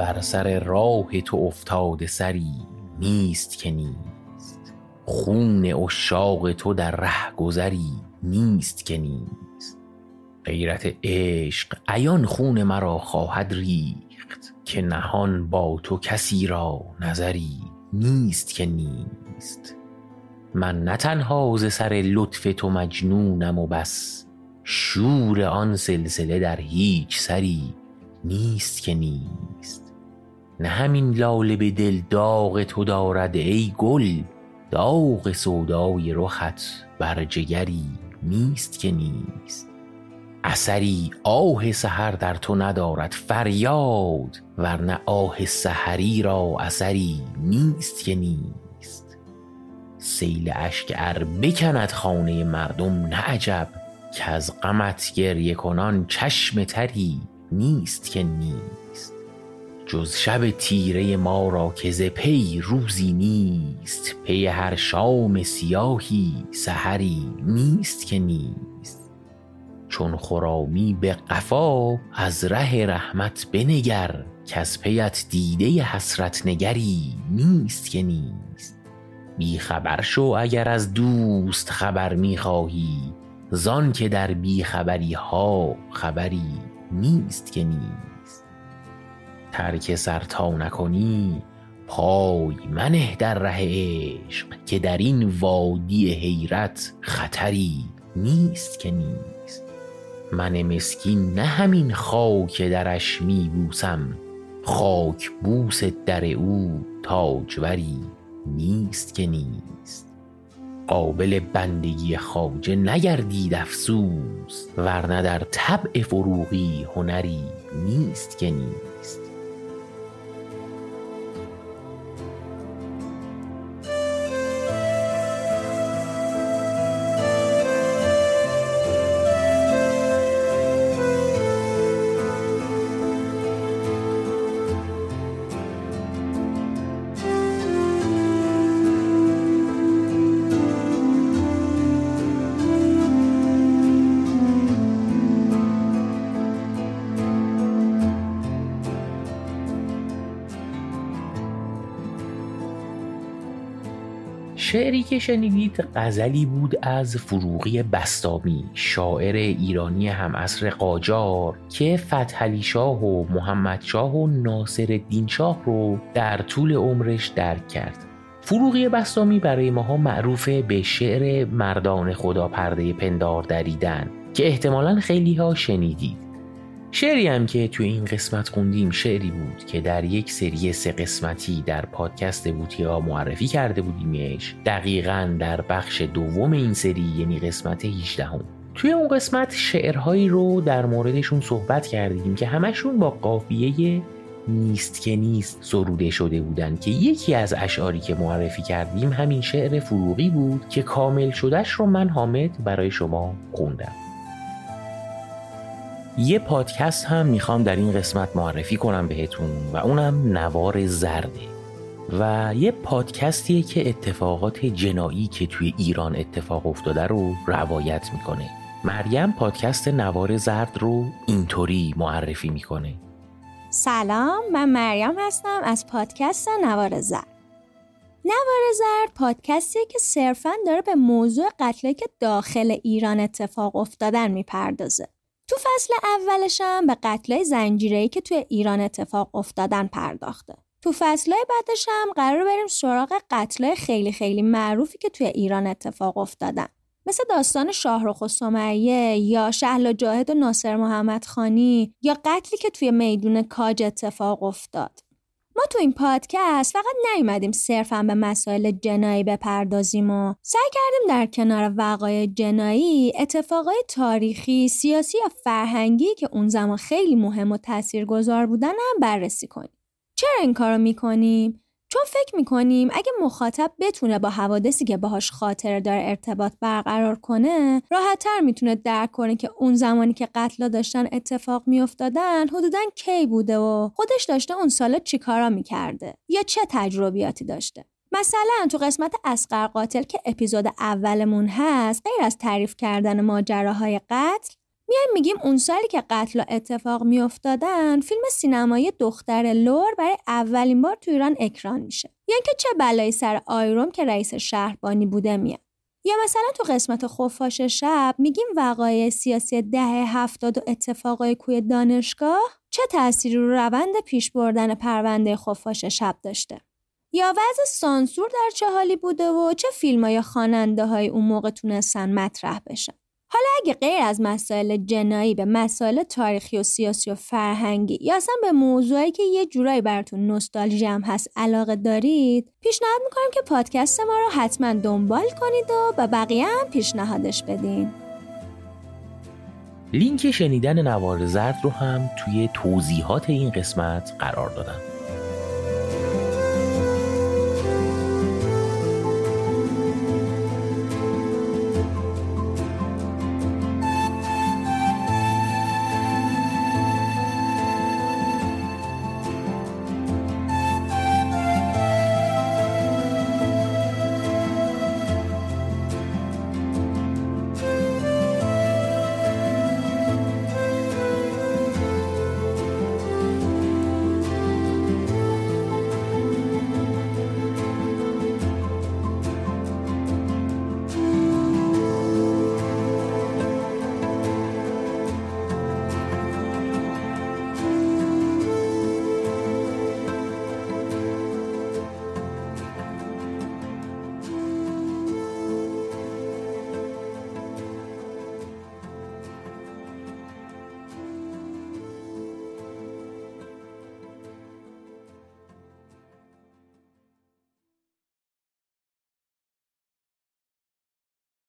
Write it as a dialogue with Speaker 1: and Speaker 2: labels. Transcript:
Speaker 1: بر سر راه تو افتاده سری نیست که نیست. خون اشاق تو در ره گذری نیست که نیست. غیرت عشق عیان خون مرا خواهد ریخت که نهان با تو کسی را نظری نیست که نیست. من نه تنها ز سر لطف تو مجنونم و بس شور آن سلسله در هیچ سری نیست که نیست. نه همین لاله به دل داغ تو دارد ای گل. داغ سودای رخت بر جگری نیست که نیست. اثری آه سحر در تو ندارد فریاد ورنه آه سحری را اثری نیست که نیست. سیل اشک ار بکند خانه مردم نه عجب کز غمت گریه کنان چشم تری نیست که نیست. جز شب تیره ما را که ز پی روزی نیست پی هر شام سیاهی سحری نیست که نیست. چون خرامی به قفا از ره رحمت بنگر کز پیت دیده حسرت نگری نیست که نیست. بی خبر شو اگر از دوست خبر می خواهی زان که در بی خبری ها خبری نیست که نیست. ترک سر تا نکنی پای منه در ره عشق که در این وادی حیرت خطری نیست که نیست. من مسکین نه همین خاک درش می بوسم خاک بوس در او تاجوری نیست که نیست. قابل بندگی خواجه نگردید افسوس ورنه در طبع فروغی هنری نیست که نیست. شعری که شنیدید غزلی بود از فروغی بستامی شاعر ایرانی همعصر قاجار که فتحعلی شاه و محمد شاه و ناصر الدین شاه رو در طول عمرش درک کرد. فروغی بستامی برای ماها معروف به شعر مردان خدا پرده پندار دریدن که احتمالا خیلی ها شنیدید. شعری هم که توی این قسمت خوندیم شعری بود که در یک سری سه قسمتی در پادکست بوتیا معرفی کرده بودیمش دقیقا در بخش دوم این سری یعنی قسمت 18 هم. توی اون قسمت شعرهایی رو در موردشون صحبت کردیم که همشون با قافیه نیست که نیست سروده شده بودن که یکی از اشعاری که معرفی کردیم همین شعر فروغی بود که کامل شدهش رو من حامد برای شما خوندم یه پادکست هم می‌خوام در این قسمت معرفی کنم بهتون و اونم نوار زرده. و یه پادکستیه که اتفاقات جنایی که توی ایران اتفاق افتاده رو روایت می‌کنه. مریم پادکست نوار زرد رو اینطوری معرفی می‌کنه.
Speaker 2: سلام من مریم هستم از پادکست نوار زرد. نوار زرد پادکستیه که صرفا داره به موضوع قتلی که داخل ایران اتفاق افتادن می‌پردازه. تو فصل اولشم به قتلای زنجیره‌ای که توی ایران اتفاق افتادن پرداخته. تو فصلهای بعدش هم قرار بریم سراغ قتلای خیلی خیلی معروفی که توی ایران اتفاق افتادن. مثل داستان شاهرخ و سمیه یا شهلا جاهد و ناصر محمد خانی یا قتلی که توی میدون کاج اتفاق افتاد. ما تو این پادکست فقط نیومدیم صرفا به مسائل جنایی بپردازیم و سعی کردیم در کنار وقایع جنایی اتفاقای تاریخی، سیاسی یا فرهنگی که اون زمان خیلی مهم و تاثیرگذار بودن هم بررسی کنیم. چرا این کارو می‌کنیم؟ چون فکر می‌کنیم اگه مخاطب بتونه با حوادثی که باهاش خاطره داره ارتباط برقرار کنه راحتتر می‌تونه درک کنه که اون زمانی که قتلا داشتن اتفاق میافتادن حدودا کی بوده و خودش داشته اون سالا چیکارا می‌کرده یا چه تجربیاتی داشته. مثلا تو قسمت اسقر قاتل که اپیزود اولمون هست غیر از تعریف کردن ماجراهای قتل میایم میگیم اون سالی که قتل اتفاق میافتادن فیلم سینمایی دختر لور برای اولین بار تو ایران اکران میشه. یعنی که چه بلایی سر آیروم که رئیس شهربانی بوده میاد. یا مثلا تو قسمت خفاش شب میگیم وقایع سیاسی دهه هفتاد و اتفاقای کوی دانشگاه چه تأثیری رو روند پیش بردن پرونده خفاش شب داشته. یا وضع سانسور در چه حالی بوده و چه فیلم یا خواننده های اون موقع تونستن مطرح بشن. حالا اگه غیر از مسائل جنایی به مسائل تاریخی و سیاسی و فرهنگی یا اصلا به موضوعی که یه جورایی براتون نوستالژی هم هست علاقه دارید پیشنهاد می‌کنم که پادکست ما رو حتما دنبال کنید و به بقیه هم پیشنهادش بدین.
Speaker 1: لینک شنیدن نوار زرد رو هم توی توضیحات این قسمت قرار دادم.